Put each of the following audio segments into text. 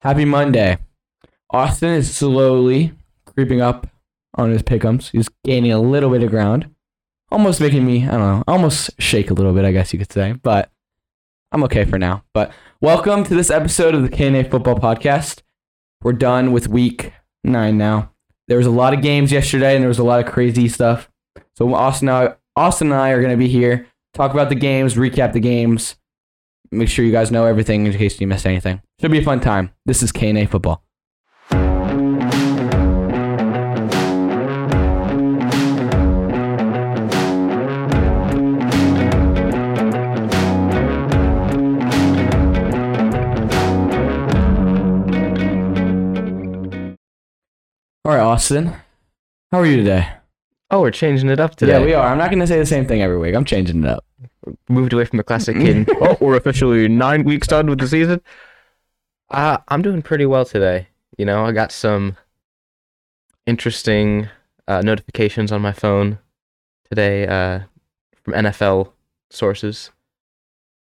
Happy Monday. Austin is slowly creeping up on his pickums. He's gaining a little bit of ground. Almost making me, I don't know, almost shake a little bit, I guess you could say. But I'm okay for now. But welcome to this episode of the K&A Football Podcast. We're done with week nine now. There was a lot of games yesterday and there was a lot of crazy stuff. So Austin Austin and I are going to be here, talk about the games, recap the games, make sure you guys know everything in case you missed anything. Should be a fun time. This is K&A Football. All right, Austin. How are you today? Oh, we're changing it up today. Yeah, we are. I'm not going to say the same thing every week. I'm changing it up. moved away from the classic kid. oh, we're officially nine weeks done with the season. Uh, I'm doing pretty well today. You know, I got some interesting uh, notifications on my phone today uh, from NFL sources,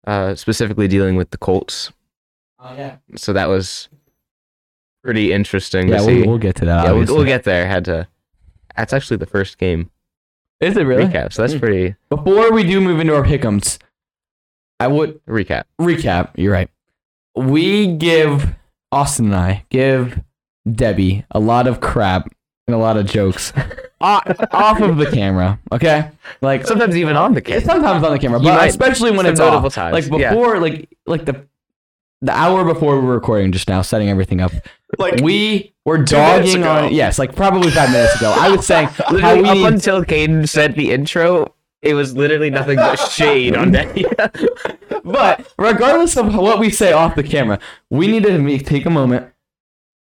uh, specifically dealing with the Colts. Oh yeah. So that was pretty interesting Yeah, to see. we'll, we'll get to that. yeah, we'll, we'll get there. Had to. That's actually the first game Is it really? recap, so that's Mm. pretty Before we do move into our pickums, I would recap. recap. You're right. We give Austin and I give Debbie a lot of crap and a lot of jokes off, off of the camera. Okay, like Sometimes even on the camera. sometimes on the camera, but might- especially when it's off. times, Like yeah. before, like like the the hour before we were recording just now, setting everything up. Like we were dogging on yes, like probably five minutes ago. I was saying how we up need until Caden said the intro, it was literally nothing but shade on that. But regardless of what we say off the camera, we need to take a moment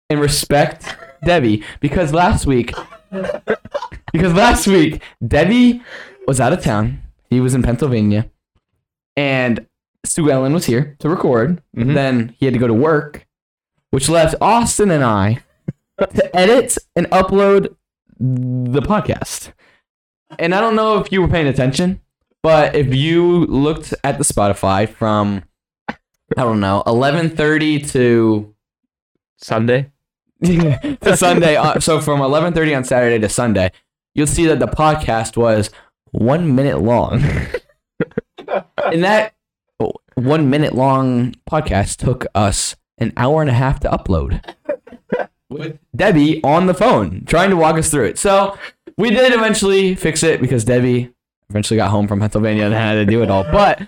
and respect Debbie because last week, because last week Debbie was out of town. He was in Pennsylvania, and Sue Ellen was here to record. Mhm. Then he had to go to work, which left Austin and I to edit and upload the podcast. And I don't know if you were paying attention, but if you looked at the Spotify from I don't know, 11:30 to Sunday. to Sunday, uh, so from 11:30 on Saturday to Sunday, you'll see that the podcast was 1 minute long. and that 1 minute long podcast took us an hour and a half to upload. With Debbie on the phone trying to walk us through it. So, we did eventually fix it because Debbie eventually got home from Pennsylvania and had to do it all. But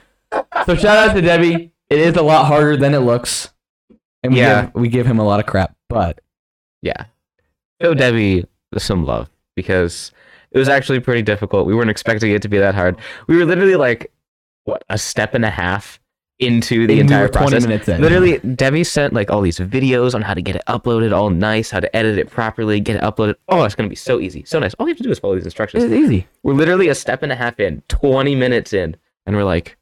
so shout out to Debbie. It is a lot harder than it looks. And we, Yeah. give, we give him a lot of crap, but Yeah. Show Debbie some love because it was actually pretty difficult. We weren't expecting it to be that hard. We were literally like, what, a step and a half into the we entire 20 process. Literally, Debbie sent like all these videos on how to get it uploaded all nice, how to edit it properly, get it uploaded. Oh, it's gonna be so easy, so nice. All you have to do is follow these instructions. It's easy. We're literally a step and a half in, 20 minutes in, and we're like,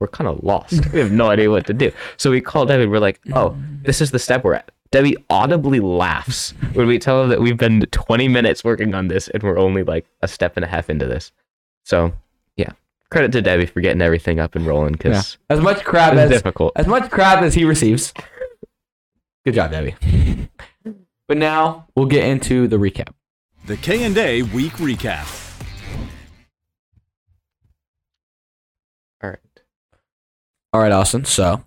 we're kind of lost. we have no idea what to do. So we call Debbie. We're like, oh, this is the step we're at. Debbie audibly laughs when we tell her that we've been 20 minutes working on this and we're only like a step and a half into this. So, credit to Debbie for getting everything up and rolling because As much crap as difficult. as much crap as he receives. Good job, Debbie. But now we'll get into the recap. The K&A Week Recap. All right. All right, Austin. So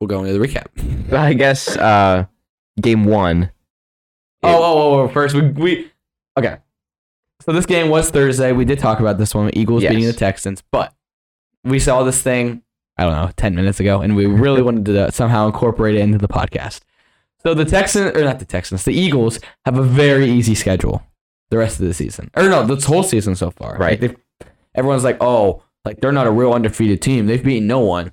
we'll go into the recap. I guess uh, game one. Oh, oh, oh, oh, first we we okay. So this game was Thursday. We did talk about this one. Eagles Yes. beating the Texans, but we saw this thing. I don't know, ten minutes ago, and we really wanted to somehow incorporate it into the podcast. So the Texans, or not the Texans, the Eagles have a very easy schedule the rest of the season, or no, this whole season so far. Right. they've- everyone's like, oh, like they're not a real undefeated team. They've beaten no one.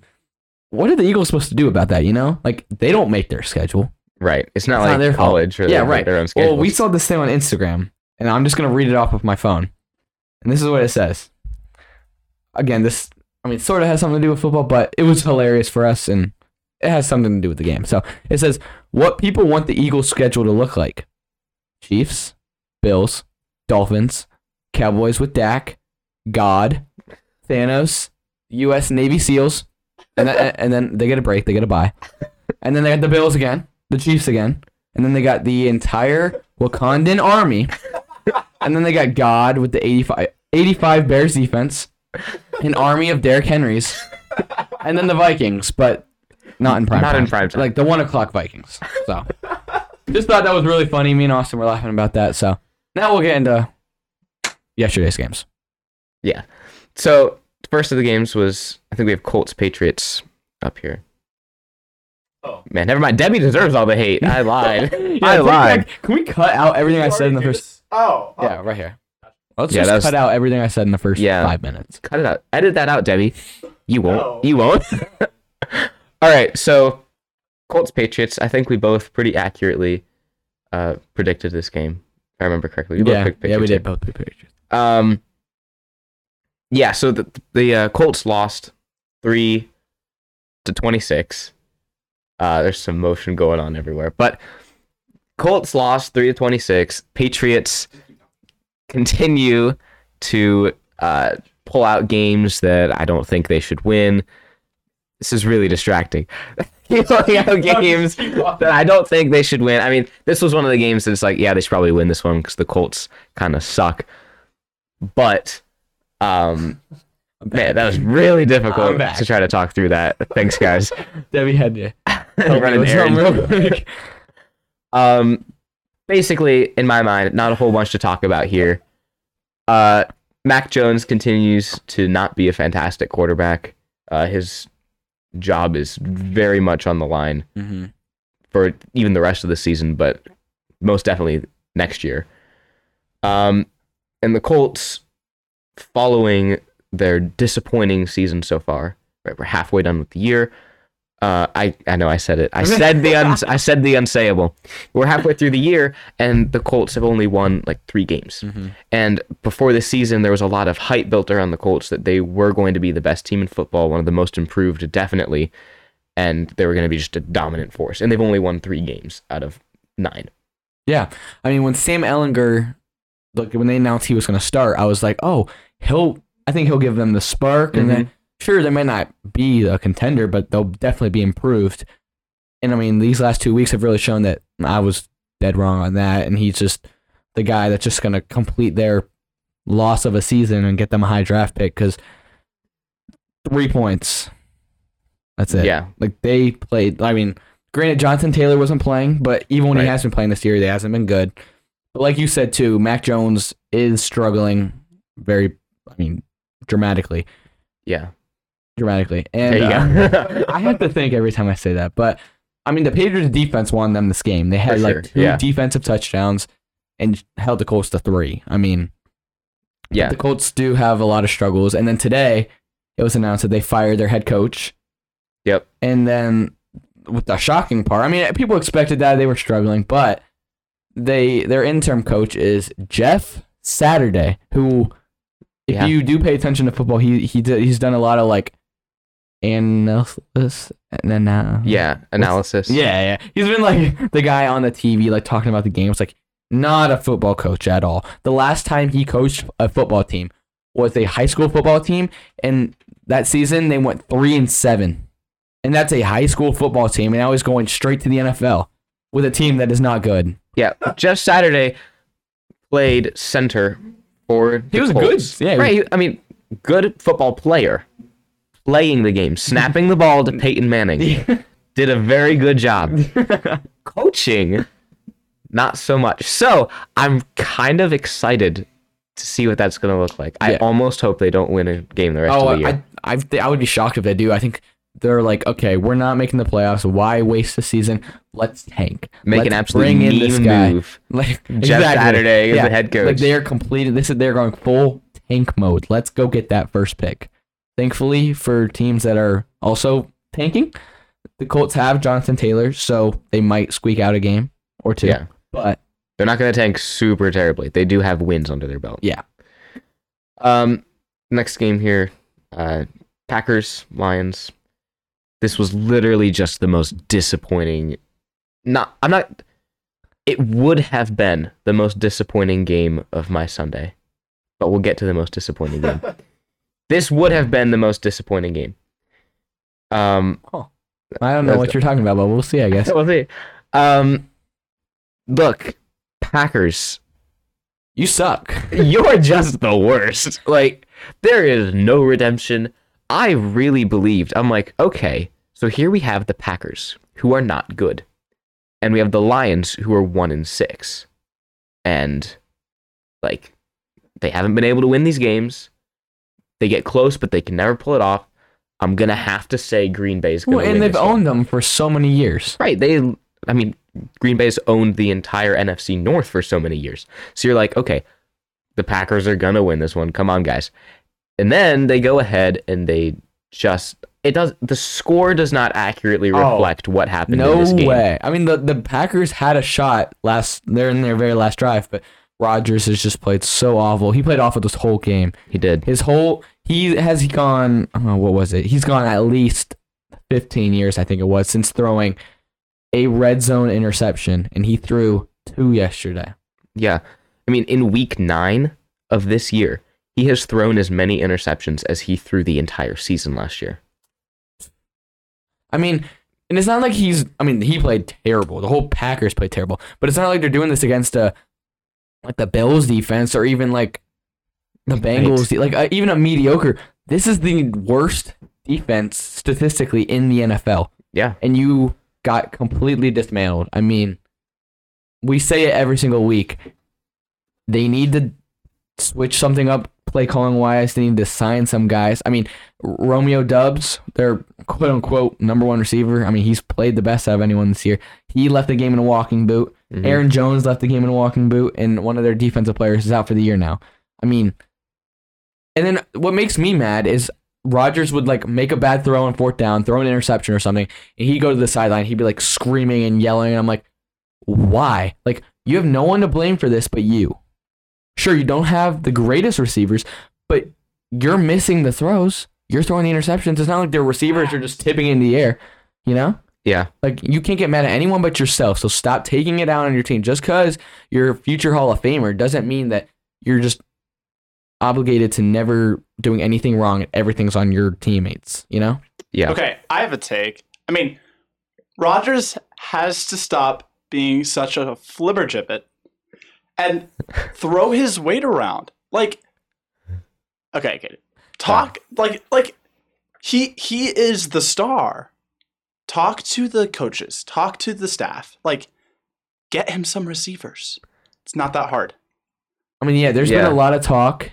What are the Eagles supposed to do about that? You know, like they don't make their schedule. Right. It's not It's not like their fault. college or Yeah, right. their own schedule. Well, we saw this thing on Instagram, and I'm just gonna read it off of my phone. And this is what it says. Again, this I mean, sort of has something to do with football, but it was hilarious for us, and it has something to do with the game. So it says what people want the Eagles' schedule to look like: Chiefs, Bills, Dolphins, Cowboys with Dak, God, Thanos, U.S. Navy SEALs, and then, and then they get a break, they get a bye, and then they got the Bills again, the Chiefs again, and then they got the entire Wakandan army, and then they got God with the 85, 85 Bears defense, an army of Derrick Henrys, and then the Vikings, but not in prime Not time. in prime time. Like the one o'clock Vikings. So just thought that was really funny. Me and Austin were laughing about that. So now we'll get into yesterday's games. Yeah. So first of the games was I think we have Colts Patriots up here. Oh. Man, never mind. Debbie deserves all the hate. I lied. I lied. back- Can we cut out everything I said in the first? Oh. Yeah, right here. Let's Yeah, just that was- cut out everything I said in the first Yeah. five minutes. Cut it out. Edit that out, Debbie. You won't. No. You won't. all right. So Colts Patriots. I think we both pretty accurately uh, predicted this game. If I remember correctly. We both Yeah, picked yeah, we Patriots did both pick Patriots. Um. Yeah, so the the uh, Colts lost three to twenty six. Uh, there's some motion going on everywhere, but Colts lost three to twenty six. Patriots continue to uh, pull out games that I don't think they should win. This is really distracting. Pulling out games that I don't think they should win. I mean, this was one of the games that's like, yeah, they should probably win this one because the Colts kind of suck. But, um, man, that was really difficult to try to talk through that. Thanks, guys. Debbie had to Run an with something errand. real quick. Um, basically, in my mind, not a whole bunch to talk about here. Uh, Mac Jones continues to not be a fantastic quarterback. Uh, his job is very much on the line Mhm. for even the rest of the season, but most definitely next year. Um, and the Colts, following their disappointing season so far, right, we're halfway done with the year. Uh, I I know I said it. I said the uns- I said the unsayable. We're halfway through the year, and the Colts have only won like three games. Mhm. And before this season, there was a lot of hype built around the Colts that they were going to be the best team in football, one of the most improved, definitely, and they were going to be just a dominant force. And they've only won three games out of nine. Yeah, I mean, when Sam Ehlinger, like when they announced he was going to start, I was like, oh, he'll. I think he'll give them the spark, and then sure they may not be a contender, but they'll definitely be improved. And I mean, these last two weeks have really shown that I was dead wrong on that, and he's just the guy that's just going to complete their loss of a season and get them a high draft pick because three points. That's it. Yeah, Like they played. I mean, granted, Jonathan Taylor wasn't playing, but even when he has been playing this year, they hasn't been good. But like you said too, Mac Jones is struggling very. I mean, dramatically, yeah. Dramatically. And uh. I have to think every time I say that, but I mean, the Patriots defense won them this game. They had For like sure, two yeah. defensive touchdowns and held the Colts to three. I mean, yeah, the Colts do have a lot of struggles. And then today, it was announced that they fired their head coach. Yep. And then with the shocking part, I mean, people expected that they were struggling, but they their interim coach is Jeff Saturday, who, if Yeah. you do pay attention to football, he he he's done a lot of like analysis and then uh, yeah. Analysis. yeah, yeah. He's been like the guy on the TV, like talking about the game it's like not a football coach at all. The last time he coached a football team was a high school football team, and that season they went three and seven, and that's a high school football team, and now he's going straight to the NFL with a team that is not good. Yeah, Jeff Saturday played center for. He was Colts. good. Yeah, right. I mean, good football player, playing the game, snapping the ball to Peyton Manning. Did a very good job. Coaching, not so much. So I'm kind of excited to see what that's going to look like. I almost hope they don't win a game the rest Oh, of the year. I, I, I would be shocked if they do. I think they're like, okay, we're not making the playoffs. Why waste the season? Let's tank. Make Let's an absolute bring in this guy. move. Like Jeff Saturday is the head coach. Like they are completed. This is they're going full tank mode. Let's go get that first pick. Thankfully for teams that are also tanking, the Colts have Jonathan Taylor, so they might squeak out a game or two. Yeah. But They're not going to tank super terribly. They do have wins under their belt. Yeah. Um, next game here, uh, Packers Lions. This was literally just the most disappointing. Not, I'm not. It would have been the most disappointing game of my Sunday, but we'll get to the most disappointing game. this would have been the most disappointing game. Um, I don't know what you're talking about, but we'll see. I guess. we'll see. Um, look, Packers, You suck. you're just the worst. Like, there is no redemption. I really believed. I'm like, okay, so here we have the Packers, who are not good, and we have the Lions, who are one in six, and like, they haven't been able to win these games. They get close, but they can never pull it off. I'm gonna have to say Green Bay's gonna Well, win. and they've this game. owned them for so many years. Right. They, I mean, Green Bay's owned the entire NFC North for so many years. So you're like, okay, the Packers are gonna win this one. Come on, guys. And then they go ahead and they just it does the score does not accurately Oh, reflect what happened in No this game. way. I mean, the the Packers had a shot last. They're in their very last drive, but Rodgers has just played so awful. He played awful this whole game. He did. His whole he has he gone. Oh, what was it? He's gone at least fifteen years, I think it was, since throwing a red zone interception, and he threw two yesterday. Yeah. I mean, in week nine of this year, he has thrown as many interceptions as he threw the entire season last year. I mean, and it's not like he's. I mean, he played terrible. The whole Packers played terrible, but it's not like they're doing this against a like the Bills defense or even like the Bengals, de- like uh, even a mediocre. This is the worst defense statistically in the NFL, Yeah. and you got completely dismantled. I mean, we say it every single week. They need to switch something up play calling wise. They need to sign some guys. I mean, Romeo Doubs, their quote unquote number one receiver. I mean, he's played the best out of anyone this year. He left the game in a walking boot. Mhm. Aaron Jones left the game in a walking boot, and one of their defensive players is out for the year now. I mean, and then what makes me mad is Rodgers would like make a bad throw on fourth down, throw an interception or something, and he'd go to the sideline. He'd be like screaming and yelling, and I'm like, why? Like, you have no one to blame for this but you. Sure, you don't have the greatest receivers, but you're missing the throws. You're throwing the interceptions. It's not like their receivers are just tipping in the air, you know? Yeah. Like you can't get mad at anyone but yourself. So stop taking it out on your team. Just because you're a future Hall of Famer doesn't mean that you're just obligated to never doing anything wrong and everything's on your teammates. You know? Yeah. Okay, I have a take. I mean, Rodgers has to stop being such a flibbergibbet and throw his weight around. Like, okay, okay, talk like like he he is the star. Talk to the coaches. Talk to the staff. Like, get him some receivers. It's not that hard. I mean, yeah. There's Yeah. been a lot of talk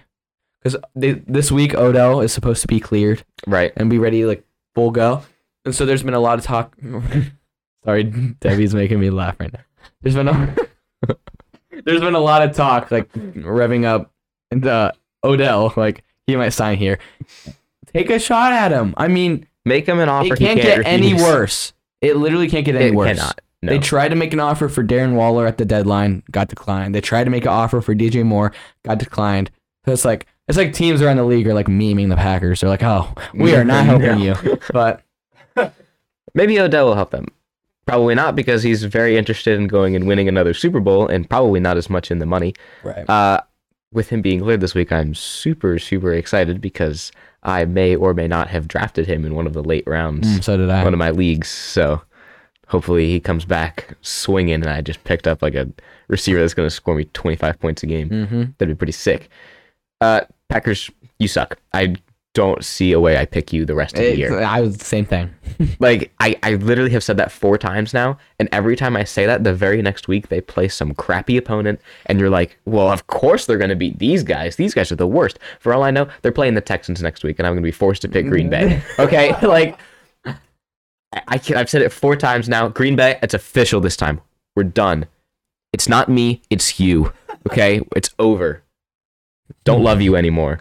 because this week Odell is supposed to be cleared Right. and be ready like full go, and so there's been a lot of talk. Sorry, Debbie's making me laugh right now. There's been a there's been a lot of talk like revving up and uh, Odell like he might sign here. Take a shot at him. I mean, Make him an offer. it he can't can't get any refuse. worse. It literally can't get any It worse. cannot. No. They tried to make an offer for Darren Waller at the deadline, got declined. They tried to make an offer for DJ Moore, got declined. So it's like it's like teams around the league are like memeing the Packers. They're like, "Oh, we are not helping you." But Maybe Odell will help them. Probably not because he's very interested in going and winning another Super Bowl, and probably not as much in the money. right. Uh, with him being cleared this week, I'm super super excited because I may or may not have drafted him in one of the late rounds, Mm, so did I. one of my leagues. So hopefully he comes back swinging, and I just picked up like a receiver that's going to score me 25 points a game. mm-hmm. That'd be pretty sick. Uh, Packers, you suck. I don't see a way I pick you the rest of the year. I was the same thing. Like I, I literally have said that four times now, and every time I say that, the very next week they play some crappy opponent, and you're like, well, of course they're gonna beat these guys. These guys are the worst. For all I know, they're playing the Texans next week, and I'm gonna be forced to pick Green Bay. Okay, like I, I can, I've said it four times now. Green Bay, it's official this time. We're done. It's not me, it's you. Okay, it's over. Don't love you anymore.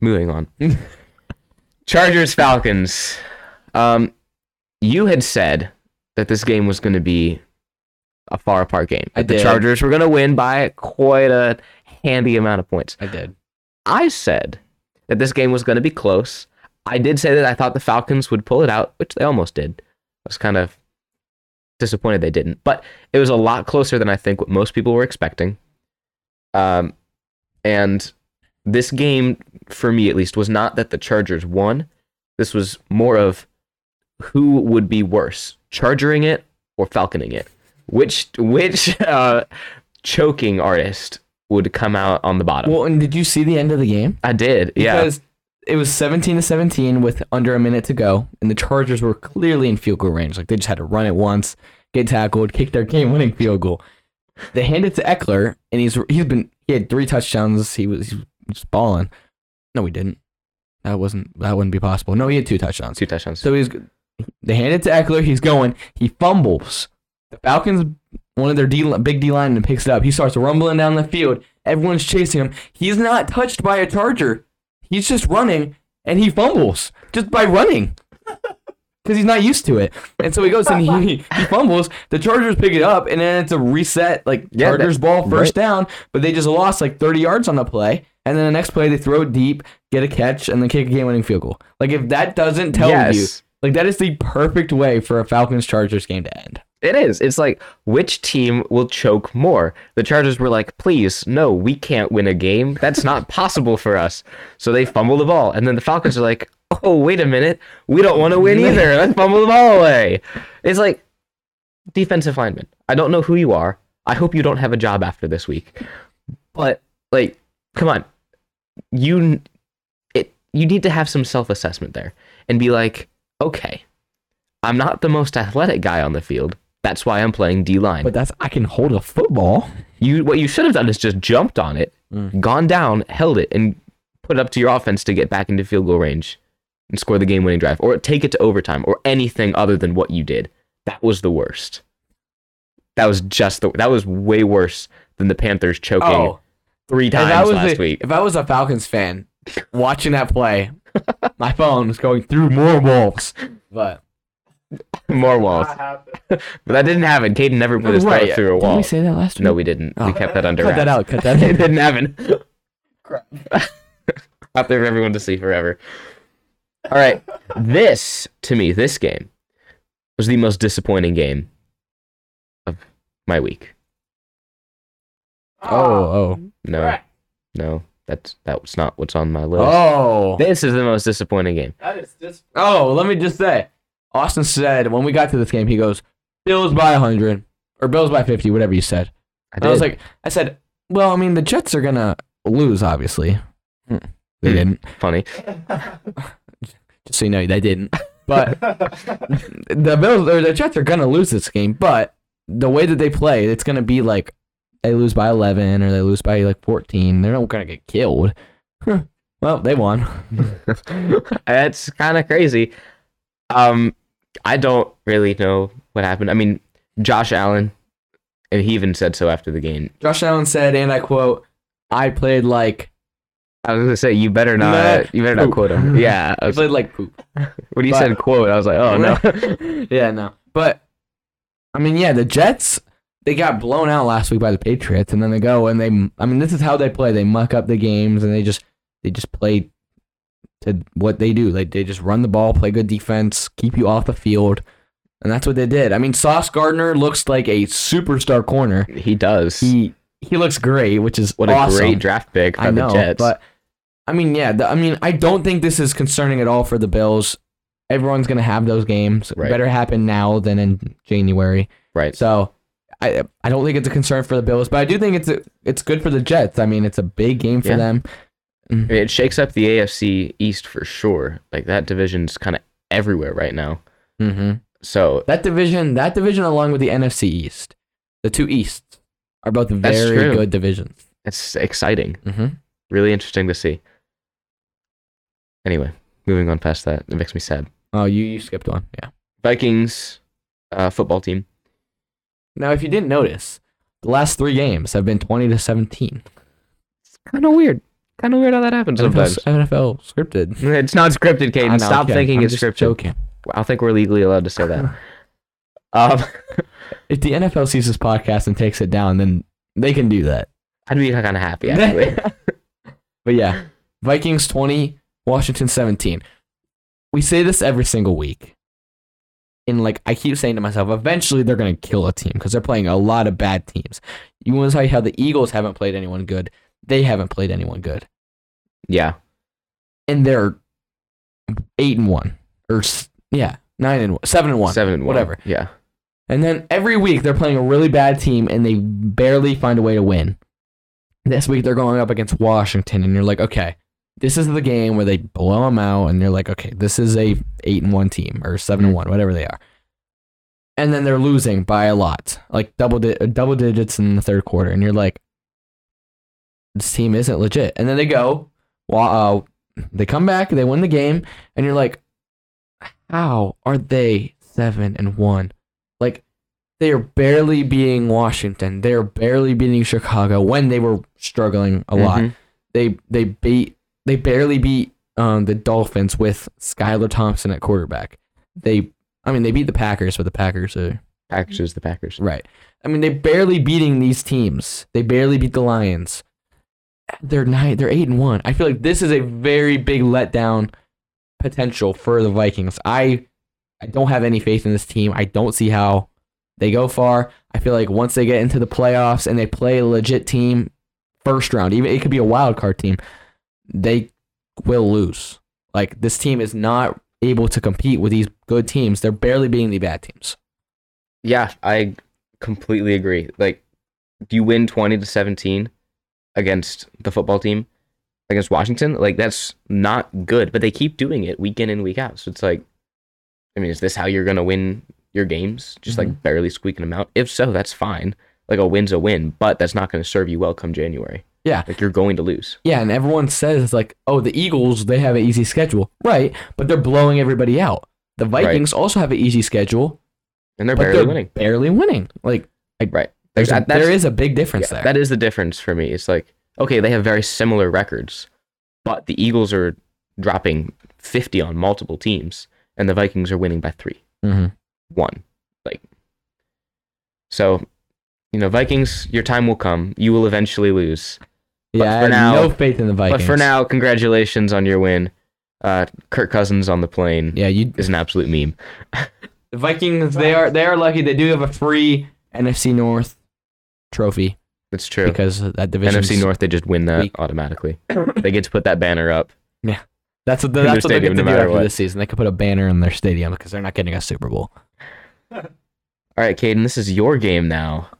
Moving on. Chargers Falcons. Um, you had said that this game was going to be a far apart game. I the did. Chargers were going to win by quite a handy amount of points. I did. I said that this game was going to be close. I did say that I thought the Falcons would pull it out, which they almost did. I was kind of disappointed they didn't, but it was a lot closer than I think what most people were expecting. Um, and this game, for me at least, was not that the Chargers won. This was more of who would be worse, chargering it or falconing it? Which which uh, choking artist would come out on the bottom? Well, and did you see the end of the game? I did. Yeah. Because it was 17 to 17 with under a minute to go, and the Chargers were clearly in field goal range. Like they just had to run it once, get tackled, kick their game-winning field goal. They hand it to Ekeler, and he's he's been he had three touchdowns. He was he was balling. No, he didn't. That wasn't that wouldn't be possible. No, he had two touchdowns. Two touchdowns. So he's they hand it to Ekeler. He's going. He fumbles. The Falcons, one of their D, big D linemen picks it up. He starts rumbling down the field. Everyone's chasing him. He's not touched by a Charger. He's just running, and he fumbles just by running because he's not used to it. And so he goes and he, he fumbles. The Chargers pick it up, and then it's a reset, like Yeah, Chargers that- ball, first right. down. But they just lost like 30 yards on the play. And then the next play, they throw it deep, get a catch, and then kick a game-winning field goal. Like if that doesn't tell you like that is the perfect way for a Falcons Chargers game to end. It is. It's like which team will choke more? The Chargers were like, "Please, no, we can't win a game. That's not possible for us." So they fumble the ball, and then the Falcons are like, "Oh, wait a minute, we don't want to win either. Let's fumble the ball away." It's like defensive lineman. I don't know who you are. I hope you don't have a job after this week. But like, come on, you it you need to have some self assessment there and be like, okay, I'm not the most athletic guy on the field. That's why I'm playing D line. But that's I can hold a football. You what you should have done is just jumped on it, Mm. gone down, held it, and put it up to your offense to get back into field goal range and score the game winning drive, or take it to overtime, or anything other than what you did. That was the worst. That was just the that was way worse than the Panthers choking Oh, three if I times was last a, week. if I was a Falcons fan watching that play, my phone was going through more wolves. But More walls. But that didn't happen. Caden never put his Right, throat through a wall. Didn't we say that last week? No, we didn't. we Oh. kept that under cut that out. Cut that it didn't happen. Out there for everyone to see forever. All right. This, to me, this game was the most disappointing game of my week. Oh, oh, No. No. That's that's not what's on my list. oh, This is the most disappointing game. That is just oh. Let me just say, Austin said when we got to this game, he goes, "Bills by hundred or Bills by 50, whatever you said." I, And I was like, I said, well, I mean, the Jets are gonna lose, obviously. Hmm. They Hmm. didn't. funny. Just so you know, they didn't. But the Bills or the Jets are gonna lose this game. But the way that they play, it's gonna be like they lose by eleven or they lose by like fourteen. They're not gonna get killed. Well, they won. That's kind of crazy. Um, I don't really know what happened. I mean, Josh Allen, and he even said so after the game. Josh Allen said, and I quote, "I played like I was gonna say you better not, Nah, you better not quote him. Yeah, I was- played like poop." when he but- said quote, I was like, oh no. yeah, no. But I mean, yeah, the Jets they got blown out last week by the Patriots, and then they go and they. I mean, this is how they play. They muck up the games, and they just they just play to what they do. They they just run the ball, play good defense, keep you off the field, and that's what they did. I mean, Sauce Gardner looks like a superstar corner. he does. He he looks great, which is what a great draft pick by I know, the Jets. but I mean, yeah. The, I mean, I don't think this is concerning at all for the Bills. Everyone's gonna have those games. Right. Better happen now than in January. right. So, I I don't think it's a concern for the Bills, but I do think it's a, it's good for the Jets. I mean, it's a big game for Yeah. them. Mean, it shakes up the AFC East for sure. Like that division's kind of everywhere right now. Mm-hmm. So That division, that division, along with the NFC East, the two Easts are both very good divisions. it's exciting. Mm-hmm. Really interesting to see. Anyway, moving on past that, it makes me sad. Oh, you you skipped one. Yeah. Vikings uh, football team. Now, if you didn't notice, the last three games have been twenty to seventeen. It's Kind of weird. Kind of weird how that happens sometimes. NFL, NFL scripted. It's not scripted, Caden. Stop okay. thinking I'm it's just scripted. Joking. I think we're legally allowed to say that. um, If the NFL sees this podcast and takes it down, then they can do that. I'd be kind of happy actually. But yeah, Vikings 20, Washington 17. We say this every single week. And like I keep saying to myself, eventually they're going to kill a team because they're playing a lot of bad teams. You want to tell you how the Eagles haven't played anyone good. They haven't played anyone good. yeah, And they're 8 and 1 or yeah, 9 and 1, 7 and 1. seven and one. whatever. Yeah, And then every week they're playing a really bad team and they barely find a way to win. This week they're going up against Washington and you're like, okay, this is the game where they blow them out and you're like, okay, this is a 8 and 1 team or 7 and 1, whatever they are. And then they're losing by a lot, like double di- double digits in the third quarter and you're like this team isn't legit. And then they go, well, uh, they come back, they win the game and you're like how are they 7 and 1? Like they are barely beating Washington. They are barely beating Chicago when they were struggling a lot. Mhm. They they beat they barely beat um, the Dolphins with Skylar Thompson at quarterback. They I mean they beat the Packers, but the Packers are Packers is the Packers. right. I mean they barely beating these teams. They barely beat the Lions. They're nine. They're eight and one. I feel like this is a very big letdown potential for the Vikings. I I don't have any faith in this team. I don't see how they go far. I feel like once they get into the playoffs and they play a legit team first round, even it could be a wild card team, they will lose. Like this team is not able to compete with these good teams. They're barely beating the bad teams. Yeah, I completely agree. Like, do you win twenty to seventeen against the football team against Washington? Like, that's not good. But they keep doing it week in and week out. So it's like, I mean, is this how you're gonna win your games? Just like mm-hmm. barely squeaking them out. If so, that's fine. Like a win's a win, but that's not gonna serve you well come January. Yeah. Like you're going to lose. Yeah, and everyone says it's like, oh, the Eagles, they have an easy schedule. Right, but they're blowing everybody out. The Vikings also have an easy schedule, And they're barely they're winning. barely winning. Like, Right. there's a, That- that's- there is a big difference Yeah, there. That is the difference for me. It's like, okay, they have very similar records, but the Eagles are dropping 50 on multiple teams, and the Vikings are winning by three, hmm one. Like, so, you know, Vikings, your time will come. You will eventually lose. But Yeah, I for have now- no faith in the Vikings. But for now, congratulations on your win. Uh, Kirk Cousins on the plane yeah, you is an absolute meme. the Vikings, they are they are lucky. They do have a free NFC North trophy That's true. because that division. NFC North, they just win that weak. automatically. they get to put that banner up. Yeah, that's what their that's what they get to no do after what. this season. They could put a banner in their stadium because they're not getting a Super Bowl. All right, Caden, this is your game now.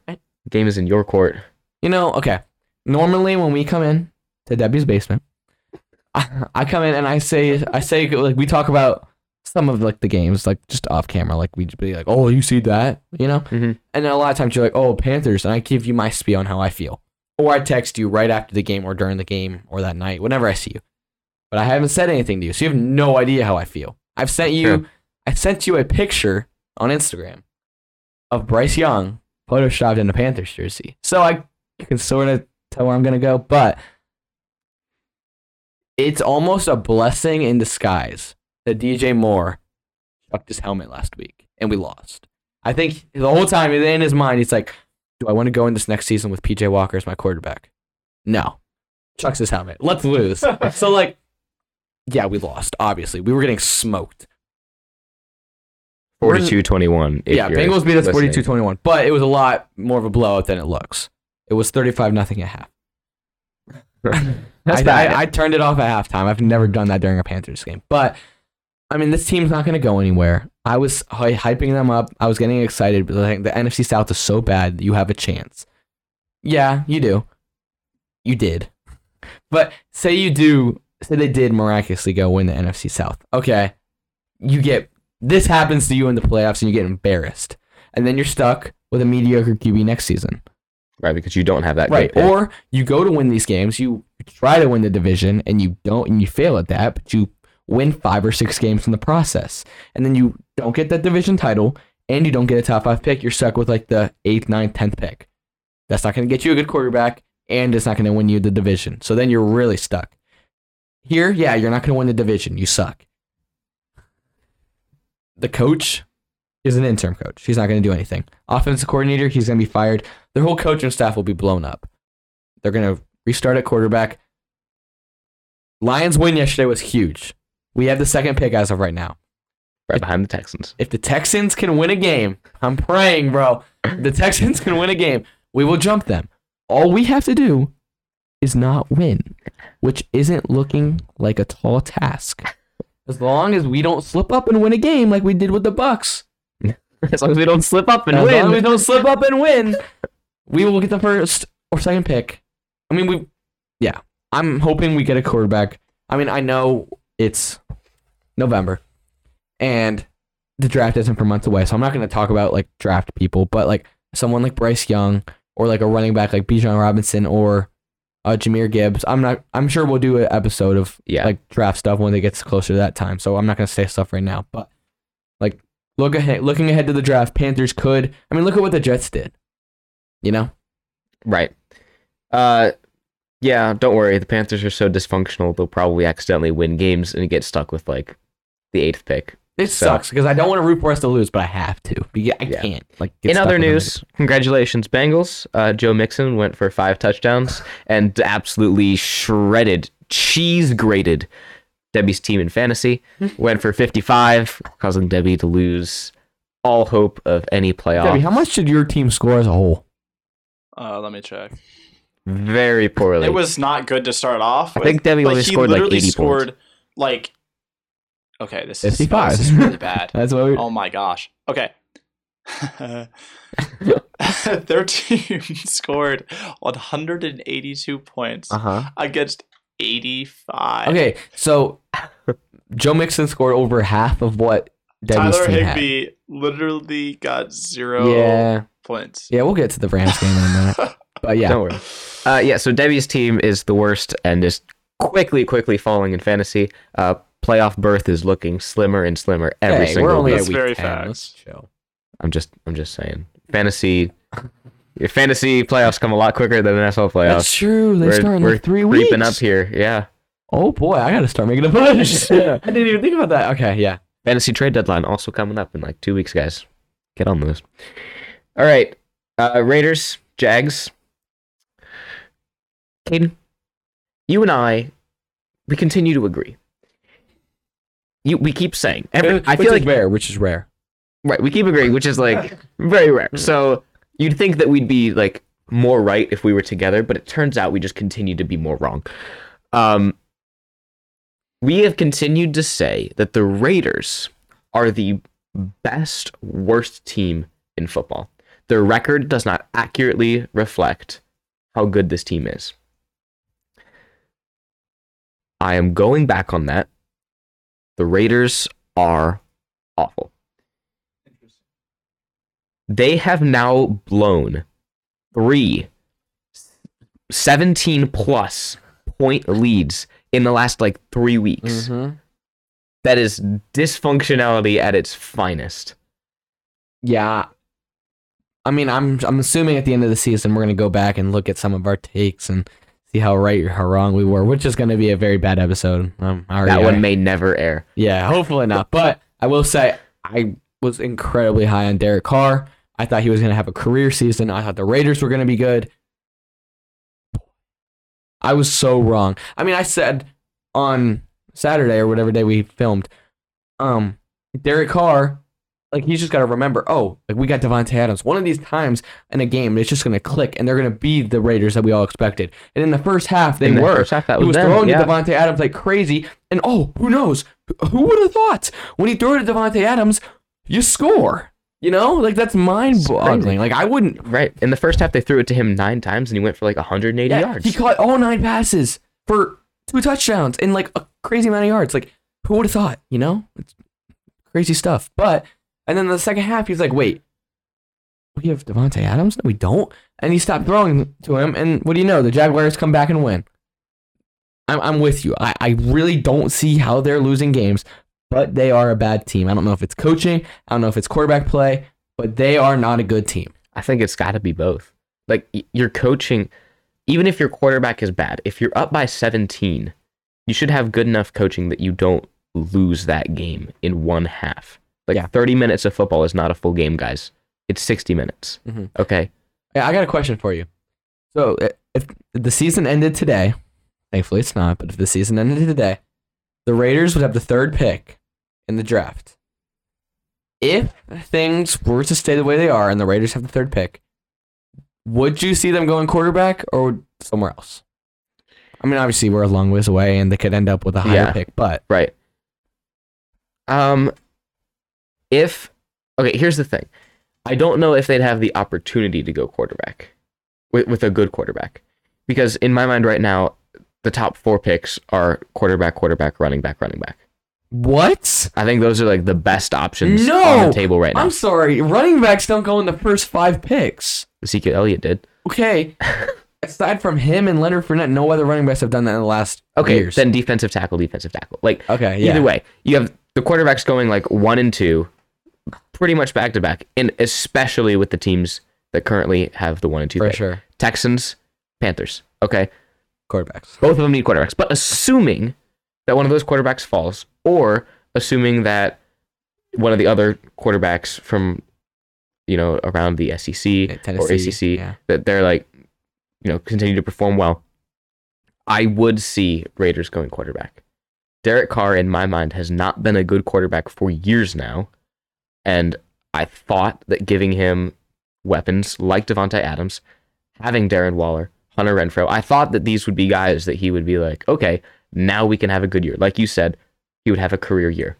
Game is in your court. You know, okay. Normally, when we come in to Debbie's basement, I, I come in and I say, I say, like we talk about some of like the games, like just off camera, like we just be like, oh, you see that, you know, Mhm. and then a lot of times you're like, oh, Panthers, and I give you my spiel on how I feel, or I text you right after the game or during the game or that night, whenever I see you, but I haven't said anything to you, so you have no idea how I feel. I've sent you, Sure. I sent you a picture on Instagram of Bryce Young photoshopped in a Panthers jersey, so I can sort of tell where I'm gonna go, but it's almost a blessing in disguise that DJ Moore chucked his helmet last week and we lost. I think the whole time in his mind he's like, "Do I want to go in this next season with PJ Walker as my quarterback?" No, chucks his helmet. Let's lose. so like, yeah, we lost. Obviously, we were getting smoked. We're 42 21. yeah, Bengals beat us 42-21, but it was a lot more of a blowout than it looks. It was 35 nothing at half. That's I. I, I turned it off at halftime. I've never done that during a Panthers game. But I mean, this team's not going to go anywhere. I was hy- hyping them up. I was getting excited. But like, the NFC South is so bad that you have a chance. Yeah, you do. You did. But say you do. Say they did miraculously go win the NFC South. Okay, you get this happens to you in the playoffs and you get embarrassed, and then you're stuck with a mediocre QB next season. Right, because you don't have that Right. Or you go to win these games, you try to win the division and you don't and you fail at that, but you win five or six games in the process. And then you don't get that division title and you don't get a top five pick. You're stuck with like the eighth, ninth, tenth pick. That's not gonna get you a good quarterback and it's not gonna win you the division. So then you're really stuck. Here, yeah, you're not gonna win the division. You suck. The coach is an interim coach. He's not going to do anything. Offensive coordinator, he's going to be fired. Their whole coaching staff will be blown up. They're going to restart at quarterback. Lions win yesterday was huge. We have the second pick as of right now. right behind the Texans. If the Texans can win a game, I'm praying, bro. If the Texans can win a game, we will jump them. All we have to do is not win, which isn't looking like a tall task. As long as we don't slip up and win a game like we did with the Bucs, as long as we don't slip up and as win. long as we don't slip up and win, we will get the first or second pick. I mean, we, yeah, I'm hoping we get a quarterback. I mean, I know it's November, and the draft isn't for months away, so I'm not going to talk about like draft people, but like someone like Bryce Young or like a running back like Bijan Robinson or uh, Jahmyr Gibbs. I'm not. I'm sure we'll do an episode of Yeah. like draft stuff when it gets closer to that time. So I'm not going to say stuff right now, but look ahead, looking ahead to the draft, Panthers could. I mean, look at what the Jets did. You know, Right. Uh, yeah. Don't worry. The Panthers are so dysfunctional; they'll probably accidentally win games and get stuck with like the eighth pick. it So- sucks because I don't want to root for us to lose, but I have to. But yeah, I Yeah. can't. Like get In other with them. news, congratulations, Bengals. Uh, Joe Mixon went for five touchdowns and absolutely shredded, cheese grated Debbie's team in fantasy. went for 55, causing Debbie to lose all hope of any playoff. Debbie, how much did your team score as a whole? Uh, let me check. Very poorly. It was not good to start off. I with, think Debbie but only scored, like, literally 80 points. scored like. Okay, this is 55. This is really bad. That's what we. oh my gosh. Okay. Their team scored 182 points uh huh. against 85. Okay, so Joe Mixon scored over half of what Debbie's Tyler team had. Higbee literally got zero Yeah, points. yeah, we'll get to the Rams game in a minute. But yeah, Don't worry. Uh, yeah, so Debbie's team is the worst and is quickly, quickly falling in fantasy. Uh, playoff berth is looking slimmer and slimmer every Hey, single we're only week. at That's very 10. facts. Let's chill. I'm just, I'm just saying, fantasy, your fantasy playoffs come a lot quicker than NFL playoffs. That's true. They We're- start in we're like three weeks. Creeping up here, yeah. Oh boy, I gotta start making a push. I didn't even think about that. Okay, yeah. Fantasy trade deadline also coming up in like two weeks, guys. Get on those. All right, uh, Raiders, Jags. Caden, you and I, we continue to agree. You, we keep saying. Every, I feel like rare, which is rare. right. We keep agreeing, which is like very rare. So you'd think that we'd be like more right if we were together, but it turns out we just continue to be more wrong. Um, we have continued to say that the Raiders are the best worst team in football. Their record does not accurately reflect how good this team is. I am going back on that. The Raiders are awful. They have now blown three 17 plus point leads in the last like three weeks. Mm-hmm. That is dysfunctionality at its finest. Yeah. I mean, I'm I'm assuming at the end of the season we're gonna go back and look at some of our takes and see how right or how wrong we were, which is gonna be a very bad episode. Um, I already- That one may never air. Yeah, hopefully not. But I will say I was incredibly high on Derek Carr. I thought he was going to have a career season. I thought the Raiders were going to be good. I was so wrong. I mean, I said on Saturday or whatever day we filmed, um, Derek Carr, like he's just got to remember, oh, like we got Davante Adams. One of these times in a game, it's just going to click, and they're going to be the Raiders that we all expected. And in the first half, they the were. first half, that was he was was them, throwing yeah. to Davante Adams like crazy, and oh, who knows? Who would have thought when he threw it to Davante Adams, you score? You know, like that's mind-boggling. Like I wouldn't. Right. In the first half, they threw it to him nine times and he went for like 180 Yeah, yards. he caught all nine passes for two touchdowns and like a crazy amount of yards. Like who would have thought? You know, it's crazy stuff. But and then the second half, he's like, wait. We have Davante Adams? No, we don't. And he stopped throwing to him. And what do you know? The Jaguars come back and win. I'm, I'm with you. I, I really don't see how they're losing games, but they are a bad team. I don't know if it's coaching. I don't know if it's quarterback play, but they are not a good team. I think it's got to be both. Like y- you're coaching, even if your quarterback is bad, if you're up by 17, you should have good enough coaching that you don't lose that game in one half. Like Yeah. 30 minutes of football is not a full game, guys. It's 60 minutes. Mhm. Okay. Yeah, I got a question for you. So, if the season ended today, thankfully it's not, but if the season ended today, the Raiders would have the third pick in the draft. If things were to stay the way they are and the Raiders have the third pick, would you see them going quarterback or somewhere else? I mean, obviously we're a long ways away and they could end up with a higher Yeah. pick, but Right. Um, if okay, here's the thing. I don't know if they'd have the opportunity to go quarterback with, with a good quarterback. Because in my mind right now, the top four picks are quarterback, quarterback, running back, running back. What? I think those are like the best options No! on the table right now. I'm sorry. Running backs don't go in the first five picks. Ezekiel Elliott did. Okay. Aside from him and Leonard Fournette, no other running backs have done that in the last Okay, years. then defensive tackle, defensive tackle. Like okay, yeah. either way, you have the quarterbacks going like one and two, pretty much back to back, and especially with the teams that currently have the one and two. for pick. sure. Texans, Panthers. Okay, Quarterbacks. both of them need quarterbacks, but assuming that one of those quarterbacks falls, or assuming that one of the other quarterbacks from you know around the SEC or ACC yeah. that they're like you know continue to perform well, I would see Raiders going quarterback. Derek Carr, in my mind, has not been a good quarterback for years now, and I thought that giving him weapons like Davante Adams, having Darren Waller, Hunter Renfrow, I thought that these would be guys that he would be like, okay, now we can have a good year. Like you said, he would have a career year.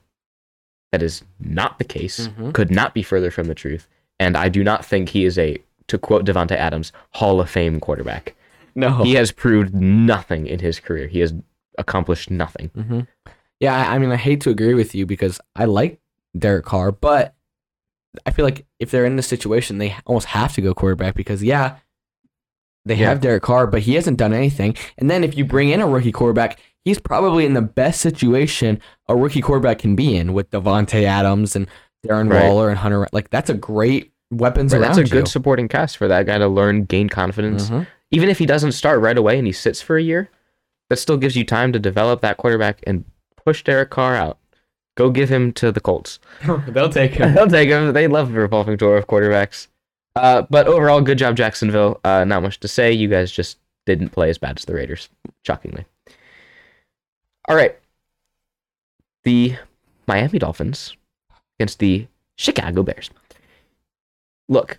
That is not the case. Mhm. Could not be further from the truth. And I do not think he is a, to quote Davante Adams, Hall of Fame quarterback. No. He has proved nothing in his career. He has accomplished nothing. hmm Yeah, I, I mean, I hate to agree with you because I like Derek Carr, but I feel like if they're in this situation, they almost have to go quarterback because, yeah, they Yeah. have Derek Carr, but he hasn't done anything. And then if you bring in a rookie quarterback, he's probably in the best situation a rookie quarterback can be in with Davante Adams and Darren Right. Waller and Hunter. Like, that's a great weapons Right, around that's a good supporting cast for that guy to learn, gain confidence. Mhm. Even if he doesn't start right away and he sits for a year, that still gives you time to develop that quarterback and push Derek Carr out. Go give him to the Colts. They'll take him. They'll take him. They love the revolving door of quarterbacks. Uh, but overall, good job, Jacksonville. Uh, not much to say. You guys just didn't play as bad as the Raiders, shockingly. All right. The Miami Dolphins against the Chicago Bears. Look,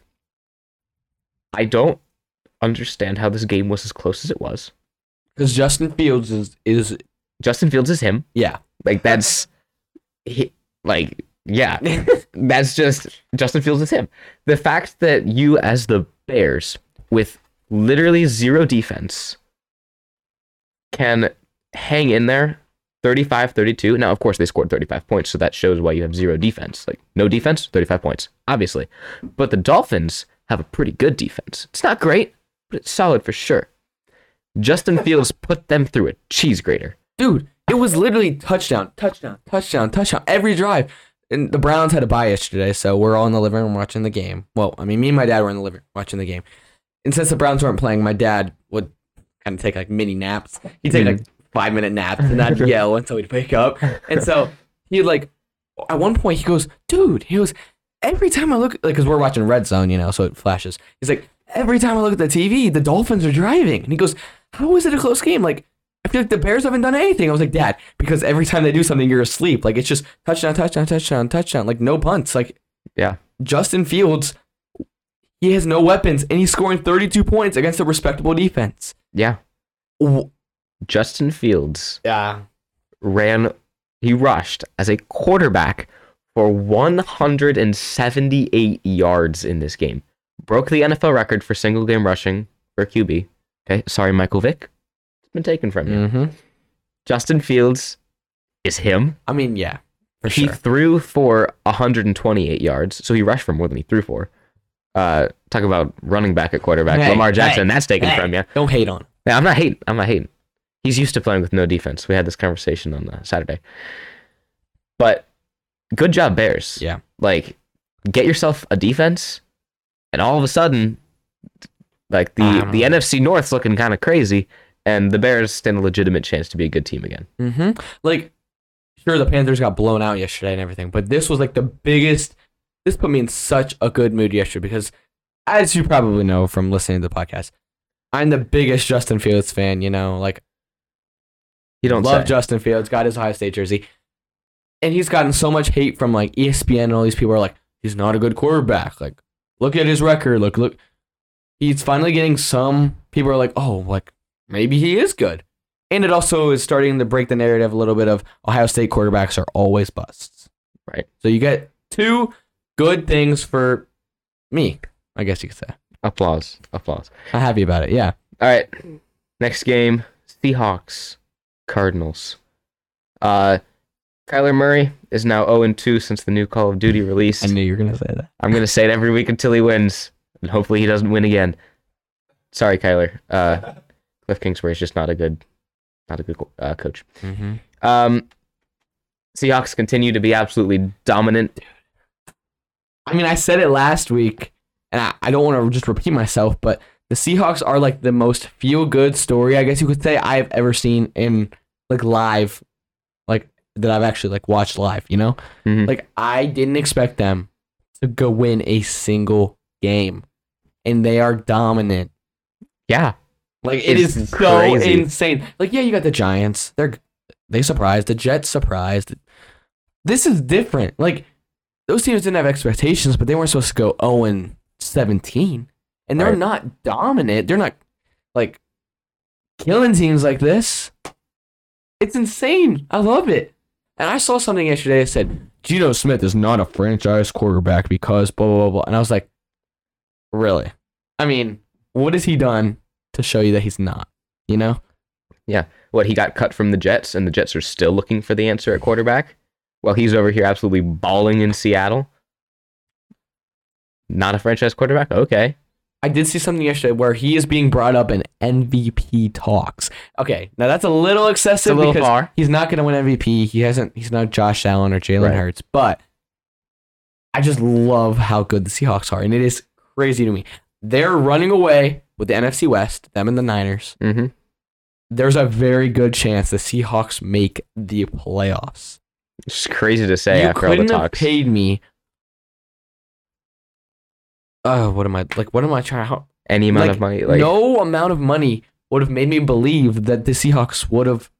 I don't understand how this game was as close as it was. Because Justin Fields is, is, Justin Fields is him. yeah. Like that's he, like yeah. That's just Justin Fields is him. The fact that you as the Bears with literally zero defense can hang in there 35-32. Now of course they scored 35 points, so that shows why you have zero defense. Like no defense, 35 points, obviously. But the Dolphins have a pretty good defense. It's not great, but it's solid for sure. Justin Fields put them through a cheese grater. Dude, it was literally touchdown, touchdown, touchdown, touchdown every drive. And the Browns had a bye yesterday, so we're all in the living room watching the game. Well, I mean, me and my dad were in the living room watching the game. And since the Browns weren't playing, my dad would kind of take like mini naps. He'd take mm-hmm. like five minute naps and I'd yell until he'd wake up. And so he'd like, at one point, he goes, dude, he goes, every time I look, like, because we're watching Red Zone, you know, so it flashes. He's like, every time I look at the TV, the Dolphins are driving. And he goes, how is it a close game? Like, I feel like the Bears haven't done anything. I was like, Dad, because every time they do something, you're asleep. Like, it's just touchdown, touchdown, touchdown, touchdown. Like, no punts. Like, Yeah. Justin Fields, he has no weapons, and he's scoring 32 points against a respectable defense. Yeah. Justin Fields Yeah. ran, he rushed as a quarterback for 178 yards in this game. Broke the NFL record for single game rushing for QB. Okay, sorry, Michael Vick. It's been taken from you. Mm-hmm. Justin Fields is him. I mean, yeah, for he sure. threw for 128 yards, so he rushed for more than he threw for. Uh, talk about running back at quarterback. Hey, Lamar Jackson, hey, that's taken hey. from you. Don't hate on. Yeah, I'm not hating. I'm not hating. He's used to playing with no defense. We had this conversation on uh, Saturday. But good job, Bears. Yeah. Like, get yourself a defense, and all of a sudden, like the the NFC North's looking kind of crazy, and the Bears stand a legitimate chance to be a good team again. Mm-hmm. Like, sure, the Panthers got blown out yesterday and everything, but this was like the biggest. This put me in such a good mood yesterday because, as you probably know from listening to the podcast, I'm the biggest Justin Fields fan. You know, like You don't love say. Justin Fields, got his Ohio State jersey, and he's gotten so much hate from like ESPN and all these people are like, he's not a good quarterback. Like, look at his record. Look, look. He's finally getting some people are like, oh, like maybe he is good. And it also is starting to break the narrative a little bit of Ohio State quarterbacks are always busts. Right. So you get two good things for me. I guess you could say. Applause. Applause. I'm happy about it. Yeah. All right. Next game Seahawks, Cardinals. Uh, Kyler Murray is now 0 2 since the new Call of Duty release. I knew you were gonna say that. I'm going to say it every week until he wins. And hopefully he doesn't win again. Sorry, Kyler. Uh, Cliff Kingsbury is just not a good, not a good uh, coach. Mm-hmm. Um, Seahawks continue to be absolutely dominant. I mean, I said it last week, and I, I don't want to just repeat myself, but the Seahawks are like the most feel good story, I guess you could say, I've ever seen in like live, like that I've actually like watched live. You know, Mhm. like I didn't expect them to go win a single game, and they are dominant. Yeah. Like it It's is so crazy. insane. Like yeah, you got the Giants. They're they surprised. The Jets surprised. This is different. Like those teams didn't have expectations, but they weren't supposed to go 0 and 17. And they're Right. not dominant. They're not like killing teams like this. It's insane. I love it. And I saw something yesterday that said Geno Smith is not a franchise quarterback because blah blah blah blah. And I was like, really? I mean, what has he done to show you that he's not? You know? Yeah. What, he got cut from the Jets, and the Jets are still looking for the answer at quarterback? Well, he's over here absolutely bawling in Seattle? Not a franchise quarterback? Okay. I did see something yesterday where he is being brought up in MVP talks. Okay, now that's a little excessive a little because far. he's not going to win MVP. He hasn't. He's not Josh Allen or Jalen Right. Hurts. But I just love how good the Seahawks are, and it is crazy to me. They're running away with the NFC West. Them and the Niners. Mm-hmm. There's a very good chance the Seahawks make the playoffs. It's crazy to say you after all the couldn't have paid me. Oh, what am I like? What am I trying? How, Any amount like, of money. Like, no amount of money would have made me believe that the Seahawks would have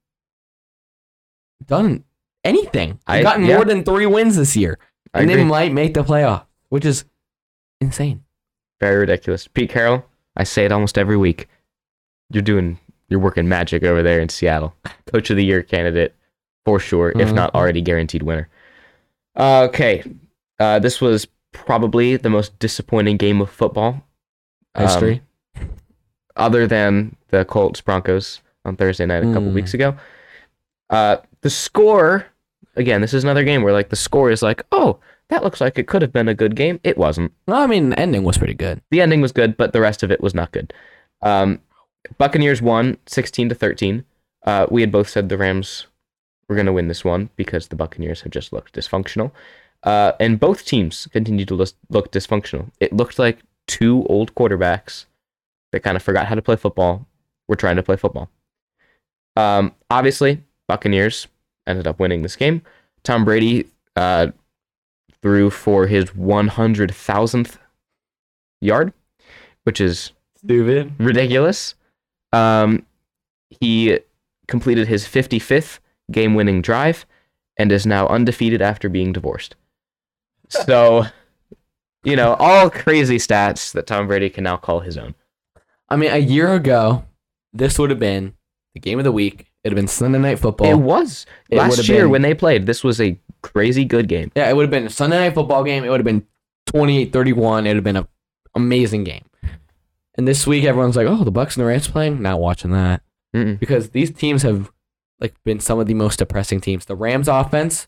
done anything. I- gotten yeah. more than three wins this year, and they might make the playoff, which is insane. Very ridiculous. Pete Carroll, I say it almost every week. You're doing, you're working magic over there in Seattle. Coach of the year candidate for sure, if not Mhm. already guaranteed winner. Uh, okay, uh, this was probably the most disappointing game of football. um, History. other than the Colts Broncos on Thursday night a couple Mm. weeks ago. Uh, the score, again, this is another game where like the score is like, oh, that looks like it could have been a good game. It wasn't. no, I mean, the ending was pretty good. The ending was good, but the rest of it was not good. Um, Buccaneers won 16 to 13. Uh, we had both said the Rams were going to win this one because the Buccaneers have just looked dysfunctional. Uh, and both teams continued to look, look dysfunctional. It looked like two old quarterbacks that kind of forgot how to play football were trying to play football. Um, obviously, Buccaneers ended up winning this game. Tom Brady uh, threw for his 100,000th yard, which is Stupid. ridiculous. Um, he completed his 55th game winning drive and is now undefeated after being divorced. So, you know, all crazy stats that Tom Brady can now call his own. I mean, a year ago, this would have been the game of the week. It'd have been Sunday Night Football. it was it last year been- when they played. This was a crazy good game. Yeah, it would have been a Sunday night football game. It would have been 28-31. It would have been an amazing game. And this week, everyone's like, "Oh, the Bucs and the Rams playing." Not watching that Mm-mm. because these teams have like been some of the most depressing teams. The Rams offense,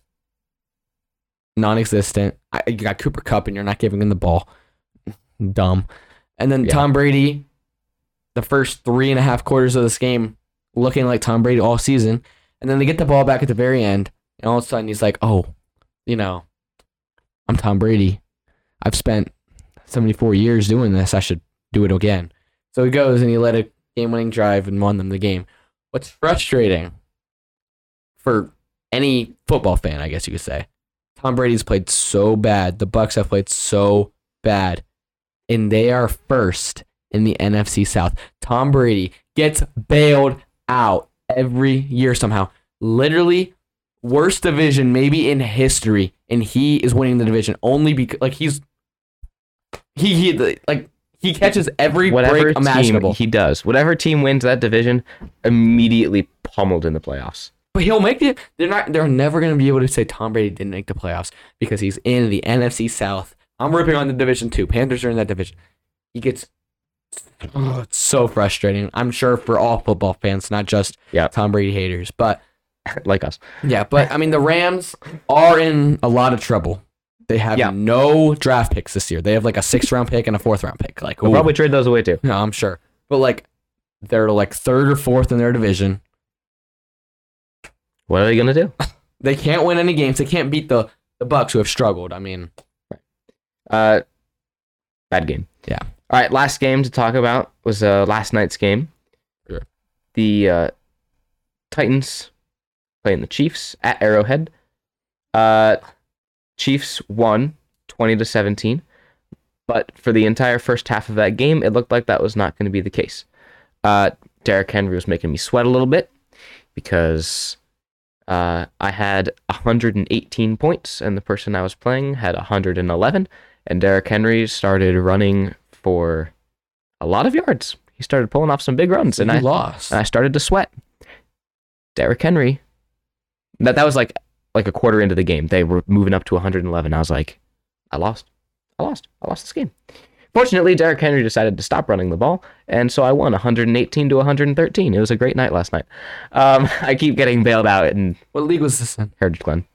non-existent. I, you got Cooper Kupp, and you're not giving him the ball. Dumb. And then Yeah. Tom Brady, the first three and a half quarters of this game, looking like Tom Brady all season. And then they get the ball back at the very end, and all of a sudden he's like, "Oh, you know, I'm Tom Brady. I've spent 74 years doing this. I should do it again." So he goes and he led a game-winning drive and won them the game. What's frustrating for any football fan, I guess you could say, Tom Brady's played so bad. The Bucs have played so bad, and they are first in the NFC South. Tom Brady gets bailed out every year somehow. Literally, worst division maybe in history, and he is winning the division only because like he's he he like he catches every Whatever break imaginable. he does, whatever team wins that division, immediately pummeled in the playoffs. But he'll make it. They're not. They're never going to be able to say Tom Brady didn't make the playoffs because he's in the NFC South. I'm ripping on the division two. Panthers are in that division. He gets. Oh, it's so frustrating. I'm sure for all football fans, not just Yeah. Tom Brady haters. But like us. yeah, but I mean the Rams are in a lot of trouble. They have Yeah. no draft picks this year. They have like a sixth round pick and a fourth round pick. Like, We'll ooh. probably trade those away too. no, I'm sure. But like, they're like third or fourth in their division. What are they gonna do? They can't win any games. They can't beat the the Bucs who have struggled. I mean, Uh, bad game. Yeah. All right, last game to talk about was uh, last night's game. Sure. The uh, Titans playing the Chiefs at Arrowhead. Uh, Chiefs won twenty to seventeen, but for the entire first half of that game, it looked like that was not going to be the case. Uh, Derrick Henry was making me sweat a little bit because uh, I had 118 points, and the person I was playing had 111. And Derrick Henry started running for a lot of yards. He started pulling off some big runs, and you I lost. and I started to sweat. Derrick Henry. That that was like like a quarter into the game. They were moving up to 111. I was like, I lost. I lost. I lost this game. Fortunately, Derrick Henry decided to stop running the ball, and so I won 118 to 113. It was a great night last night. Um, I keep getting bailed out in what league was this in? Heritage Glen.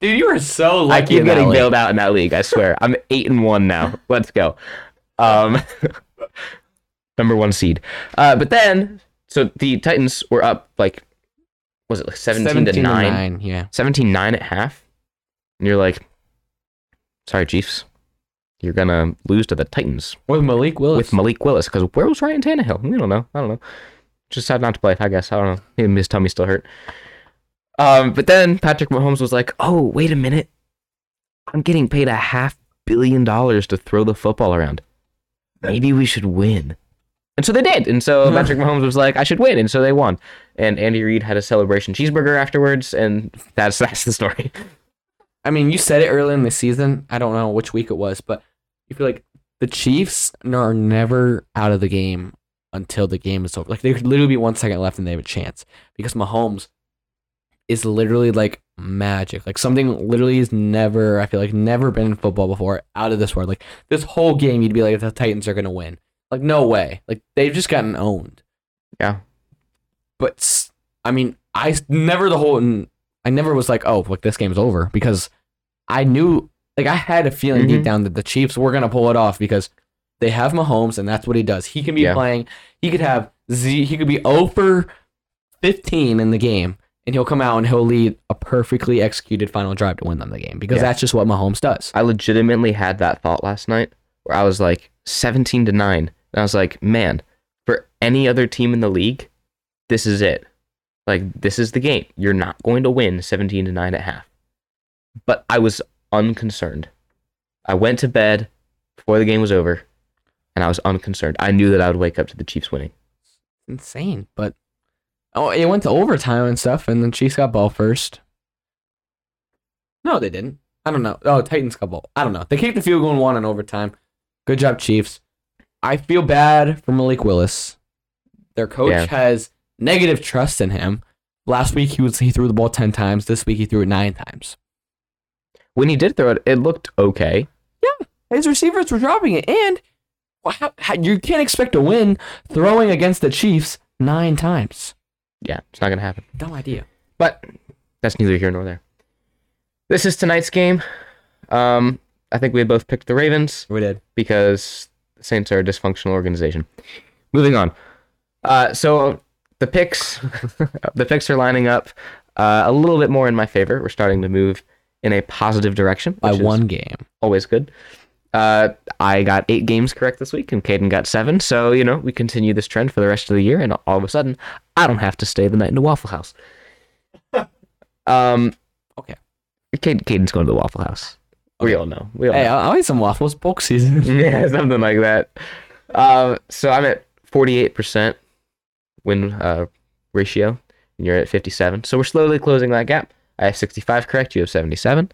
Dude, you were so lucky. I keep getting league. bailed out in that league. I swear. I'm eight and one now. Let's go. Um, number one seed. Uh, but then, so the Titans were up like, was it like 17, to 9? Yeah. 17 9 at half. And you're like, sorry, Chiefs. You're going to lose to the Titans With Malik Willis. with Malik Willis. Because where was Ryan Tannehill? We don't know. I don't know. Just decided not to play, I guess. I don't know. Maybe his tummy still hurt. Um, but then Patrick Mahomes was like, oh, wait a minute. I'm getting paid a half billion dollars to throw the football around. Maybe we should win. And so they did. And so Patrick Mahomes was like, I should win. And so they won. And Andy Reid had a celebration cheeseburger afterwards. And that's that's the story. I mean, you said it early in the season. I don't know which week it was, but you feel like the Chiefs are never out of the game until the game is over. Like there could literally be one second left and they have a chance because Mahomes is literally like magic. Like something literally has never, I feel like, never been in football before out of this world. Like this whole game, you'd be like, the Titans are gonna win. Like no way. Like they've just gotten owned. Yeah. But I mean, I never the whole. I never was like, oh, like this game's over because I knew, like, I had a feeling deep Mhm. down that the Chiefs were gonna pull it off because they have Mahomes and that's what he does. He can be Yeah. playing. He could have Z. He could be over 15 in the game, and he'll come out and he'll lead a perfectly executed final drive to win them the game because Yeah. that's just what Mahomes does. I legitimately had that thought last night where I was like 17 to 9. And I was like, man, for any other team in the league, this is it. Like, this is the game. You're not going to win 17 to 9 at half. But I was unconcerned. I went to bed before the game was over and I was unconcerned. I knew that I would wake up to the Chiefs winning. Insane, but oh, it went to overtime and stuff, and then Chiefs got ball first. No, they didn't. I don't know. Oh, Titans got ball. I don't know. They kicked the field goal and won in overtime. Good job, Chiefs. I feel bad for Malik Willis. Their coach Yeah. has negative trust in him. Last week he was he threw the ball ten times. This week he threw it nine times. When he did throw it, it looked okay. Yeah, his receivers were dropping it, and well, how, how, you can't expect to win throwing against the Chiefs nine times. Yeah, it's not going to happen. No idea. But that's neither here nor there. This is tonight's game. Um, I think we had both picked the Ravens We did. because the Saints are a dysfunctional organization. Moving on. Uh, so the picks, the picks are lining up uh, a little bit more in my favor. We're starting to move in a positive direction. By one game. always good. Uh, I got eight games correct this week, and Caden got seven. So you know we continue this trend for the rest of the year, and all of a sudden, I don't have to stay the night in the Waffle House. um, Okay. Caden, Caden's going to the Waffle House. We all know. We all Hey, know. I'll, eat some waffles. Bulk season. yeah, something like that. Uh, so I'm at 48% win uh, ratio, and you're at 57. So we're slowly closing that gap. I have 65 correct. You have 77.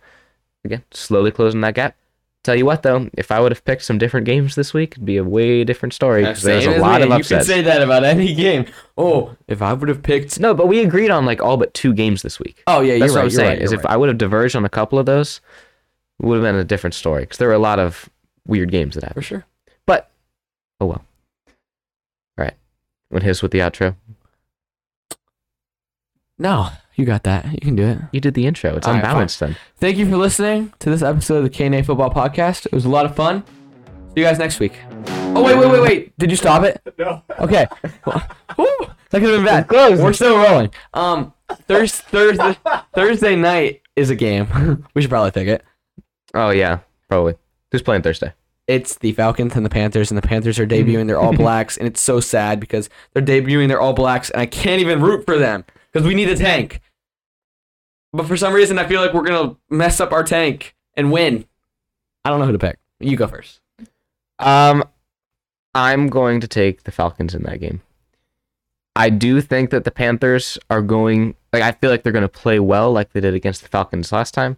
Again, slowly closing that gap. Tell you what, though, if I would have picked some different games this week, it'd be a way different story. there's a lot me. of You can upsets. say that about any game. Oh, if I would have picked. No, but we agreed on like all but two games this week. Oh yeah, That's you're what right. I'm saying. right, is you're if. I would have diverged on a couple of those, it would have been a different story because there were a lot of weird games that happen. for sure. But oh well. All right, want to hit us with the outro? No, you got that. You can do it. You did the intro. It's All right, unbalanced then. Thank you for listening to this episode of the K&A Football Podcast. It was a lot of fun. See you guys next week. Oh wait, wait, wait, wait! Did you stop it? No. Okay. Woo, that could have been bad. close. We're still rolling. Um, Thursday, Thursday, Thursday night is a game. we should probably pick it. Oh yeah, probably. Who's playing Thursday? It's the Falcons and the Panthers, and the Panthers are debuting their All Blacks, and it's so sad because they're debuting their All Blacks, and I can't even root for them because we need a tank. But for some reason, I feel like we're gonna mess up our tank and win. I don't know who to pick. You go first. Um, I'm going to take the Falcons in that game. I do think that the Panthers are going. Like, I feel like they're going to play well, like they did against the Falcons last time,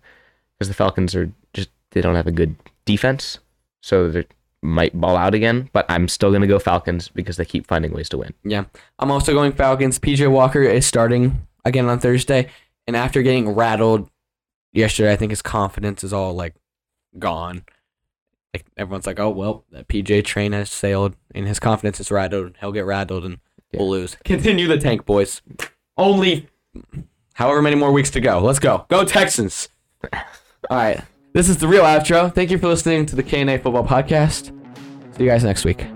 because the Falcons are just they don't have a good defense, so they might ball out again. But I'm still going to go Falcons because they keep finding ways to win. Yeah, I'm also going Falcons. PJ Walker is starting again on Thursday, and after getting rattled yesterday, I think his confidence is all like gone. Like everyone's like, "Oh well, that PJ train has sailed, and his confidence is rattled. He'll get rattled, and we'll lose." Continue the tank, boys. Only however many more weeks to go. Let's go. Go Texans. All right. This is the real outro. Thank you for listening to the K&A Football Podcast. See you guys next week.